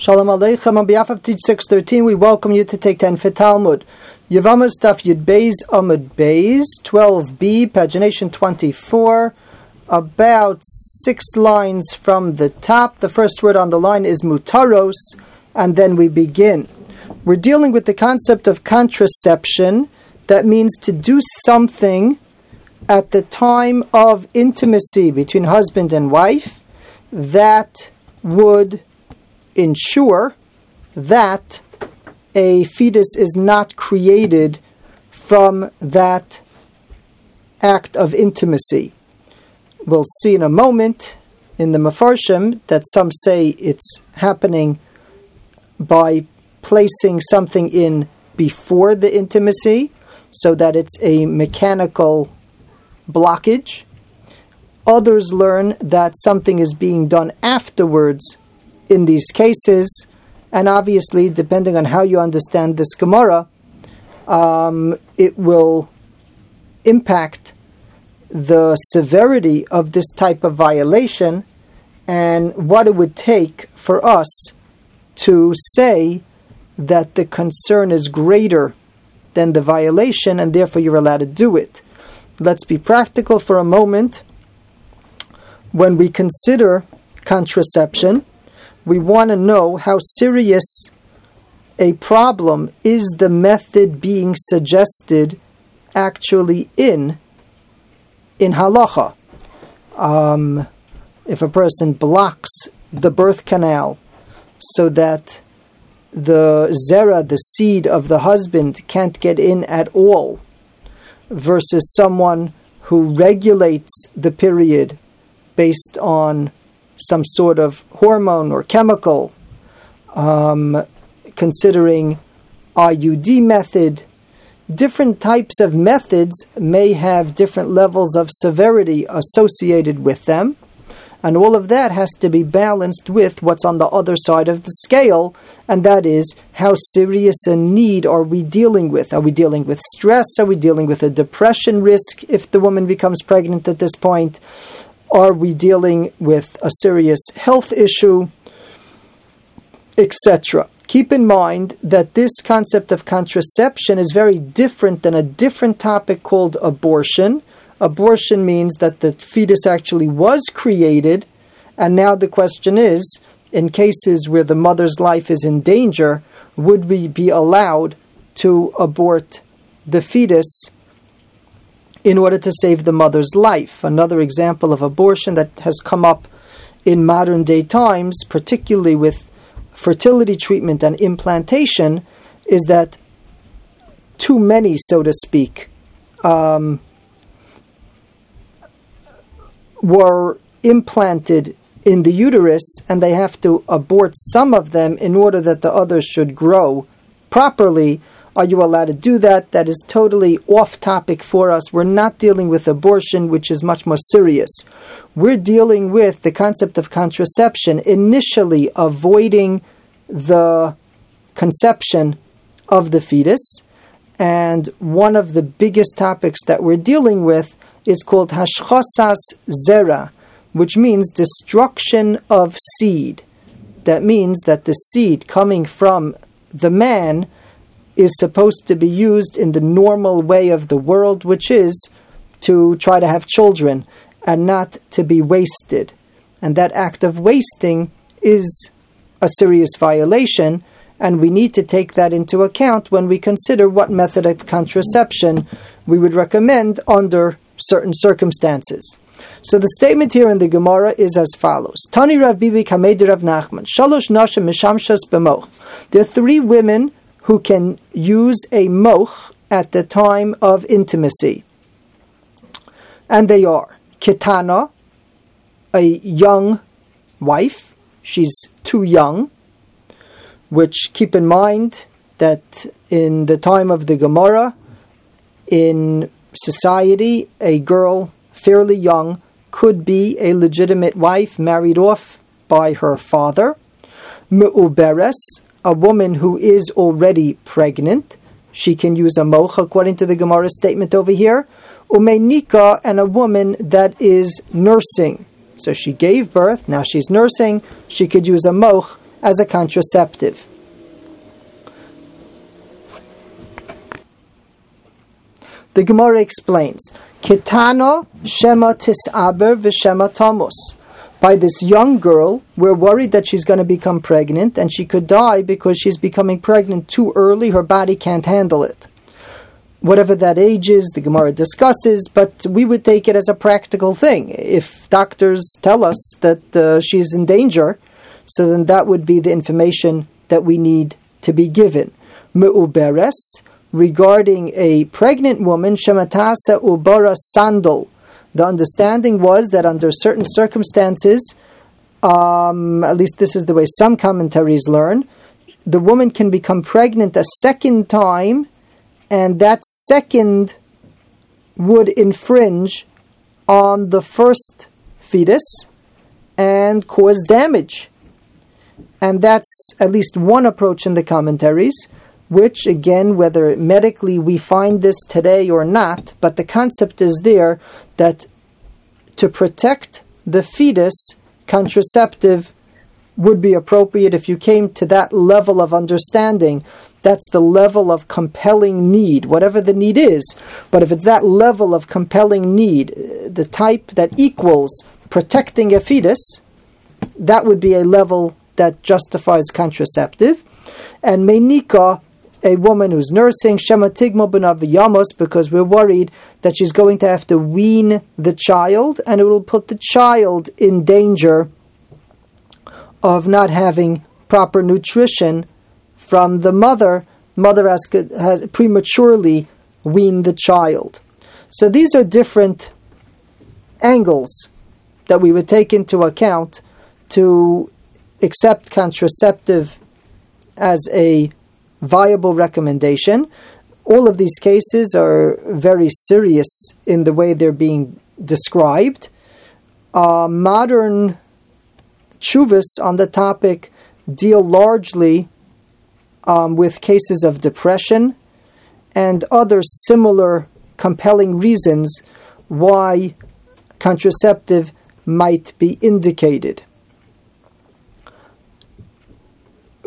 Shalom Aleichem. On behalf of Teach 613, we welcome you to take 10 for Talmud. Yavamas Daf Yud Beis Amud Beis, 12b, pagination 24, about six lines from the top. The first word on the line is mutaros, and then we begin. We're dealing with the concept of contraception, that means to do something at the time of intimacy between husband and wife that would ensure that a fetus is not created from that act of intimacy. We'll see in a moment in the Mefarshim that some say it's happening by placing something in before the intimacy so that it's a mechanical blockage. Others learn that something is being done afterwards in these cases, and obviously, depending on how you understand this Gemara, um, it will impact the severity of this type of violation and what it would take for us to say that the concern is greater than the violation and therefore you're allowed to do it. Let's be practical for a moment. When we consider contraception, we want to know how serious a problem is the method being suggested actually in in halacha. Um, if a person blocks the birth canal so that the zera, the seed of the husband, can't get in at all, versus someone who regulates the period based on some sort of hormone or chemical, um, considering IUD method. Different types of methods may have different levels of severity associated with them, and all of that has to be balanced with what's on the other side of the scale, and that is how serious a need are we dealing with? Are we dealing with stress? Are we dealing with a depression risk if the woman becomes pregnant at this point? Are we dealing with a serious health issue, etc.? Keep in mind that this concept of contraception is very different than a different topic called abortion. Abortion means that the fetus actually was created, and now the question is in cases where the mother's life is in danger, would we be allowed to abort the fetus in order to save the mother's life. Another example of abortion that has come up in modern day times, particularly with fertility treatment and implantation, is that too many, so to speak, um, were implanted in the uterus and they have to abort some of them in order that the others should grow properly are you allowed to do that? That is totally off topic for us. We're not dealing with abortion, which is much more serious. We're dealing with the concept of contraception, initially avoiding the conception of the fetus. And one of the biggest topics that we're dealing with is called hashchosas zera, which means destruction of seed. That means that the seed coming from the man is supposed to be used in the normal way of the world, which is to try to have children and not to be wasted. And that act of wasting is a serious violation, and we need to take that into account when we consider what method of contraception we would recommend under certain circumstances. So the statement here in the Gemara is as follows: Tani Rav Bibi Kamed Rav Nachman Shalosh Nashim Mishamshas B'moch. There are three women who can use a moch at the time of intimacy. And they are Kitana, a young wife, she's too young, which keep in mind that in the time of the Gemara, in society, a girl fairly young could be a legitimate wife married off by her father. Mu'uberes, a woman who is already pregnant, she can use a mocha according to the Gemara statement over here. Umenika, and a woman that is nursing. So she gave birth, now she's nursing, she could use a moch as a contraceptive. The Gemara explains, Kitano Shema Tisaber Vishema Tamus. By this young girl, we're worried that she's going to become pregnant and she could die because she's becoming pregnant too early, her body can't handle it. Whatever that age is, the Gemara discusses, but we would take it as a practical thing. If doctors tell us that uh, she's in danger, so then that would be the information that we need to be given. Me'uberes, regarding a pregnant woman, Shematasa Ubara Sandal. The understanding was that under certain circumstances, um, at least this is the way some commentaries learn, the woman can become pregnant a second time, and that second would infringe on the first fetus and cause damage. And that's at least one approach in the commentaries which again, whether medically we find this today or not, but the concept is there that to protect the fetus, contraceptive would be appropriate if you came to that level of understanding. That's the level of compelling need, whatever the need is. But if it's that level of compelling need, the type that equals protecting a fetus, that would be a level that justifies contraceptive. And Meinika a woman who's nursing Shema Tigma Yamos because we're worried that she's going to have to wean the child and it will put the child in danger of not having proper nutrition from the mother. Mother has, has prematurely weaned the child. So these are different angles that we would take into account to accept contraceptive as a viable recommendation. All of these cases are very serious in the way they're being described. Uh, modern chuvas on the topic deal largely um, with cases of depression and other similar compelling reasons why contraceptive might be indicated.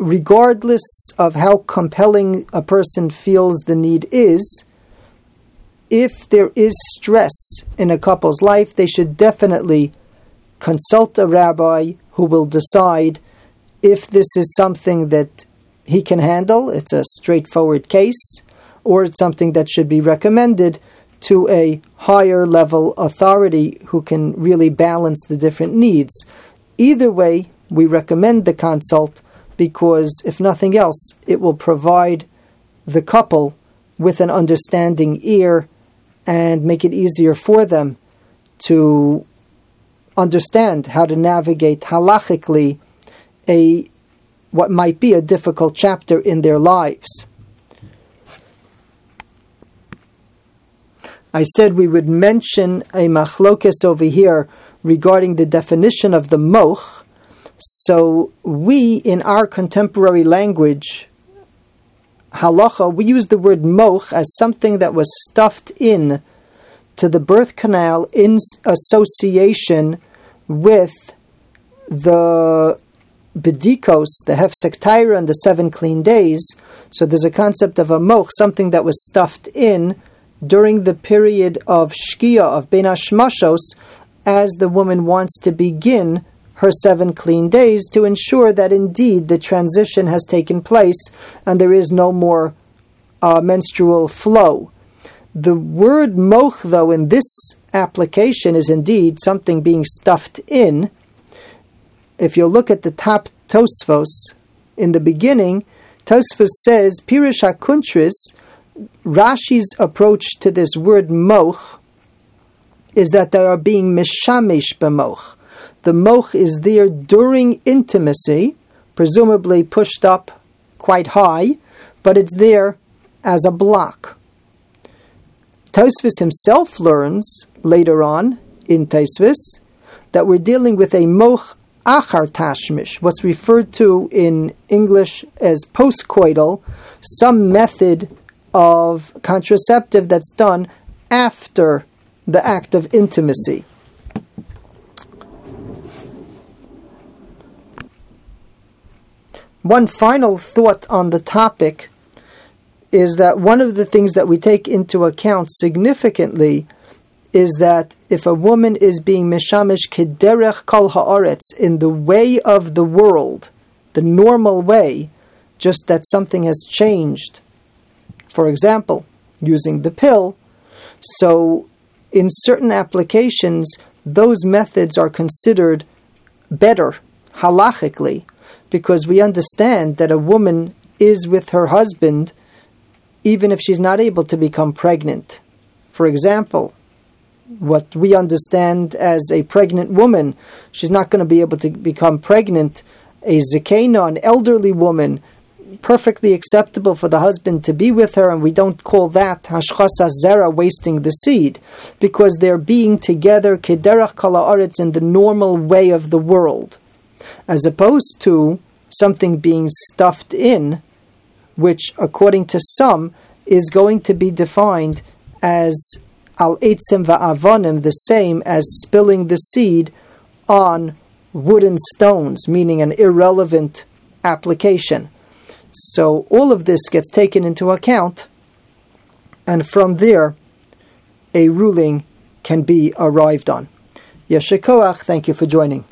Regardless of how compelling a person feels the need is, if there is stress in a couple's life, they should definitely consult a rabbi who will decide if this is something that he can handle, it's a straightforward case, or it's something that should be recommended to a higher level authority who can really balance the different needs. Either way, we recommend the consult because if nothing else, it will provide the couple with an understanding ear and make it easier for them to understand how to navigate halachically a what might be a difficult chapter in their lives. I said we would mention a machlokes over here regarding the definition of the moch, so we, in our contemporary language, halacha, we use the word moch as something that was stuffed in to the birth canal in association with the bedikos, the hefsek and the seven clean days. So there's a concept of a moch, something that was stuffed in during the period of shkia, of ben hashmashos, as the woman wants to begin her seven clean days to ensure that indeed the transition has taken place and there is no more uh, menstrual flow. The word moch, though, in this application is indeed something being stuffed in. If you look at the top Tosfos in the beginning, Tosfos says, Pirish HaKuntris, Rashi's approach to this word moch is that they are being mishamish b'moch the moch is there during intimacy, presumably pushed up quite high, but it's there as a block. Tosfos himself learns later on in Tosfos that we're dealing with a moch achar tashmish, what's referred to in English as postcoital, some method of contraceptive that's done after the act of intimacy. One final thought on the topic is that one of the things that we take into account significantly is that if a woman is being mishamish kederech kol haaretz in the way of the world, the normal way, just that something has changed. For example, using the pill. So, in certain applications, those methods are considered better halachically because we understand that a woman is with her husband even if she's not able to become pregnant. For example, what we understand as a pregnant woman, she's not going to be able to become pregnant. A zakena, an elderly woman, perfectly acceptable for the husband to be with her, and we don't call that hashchasa zera, wasting the seed, because they're being together kederach kala in the normal way of the world, as opposed to something being stuffed in, which, according to some, is going to be defined as al etzim va'avonim, the same as spilling the seed on wooden stones, meaning an irrelevant application. So all of this gets taken into account, and from there, a ruling can be arrived on. Yeshikoach, thank you for joining.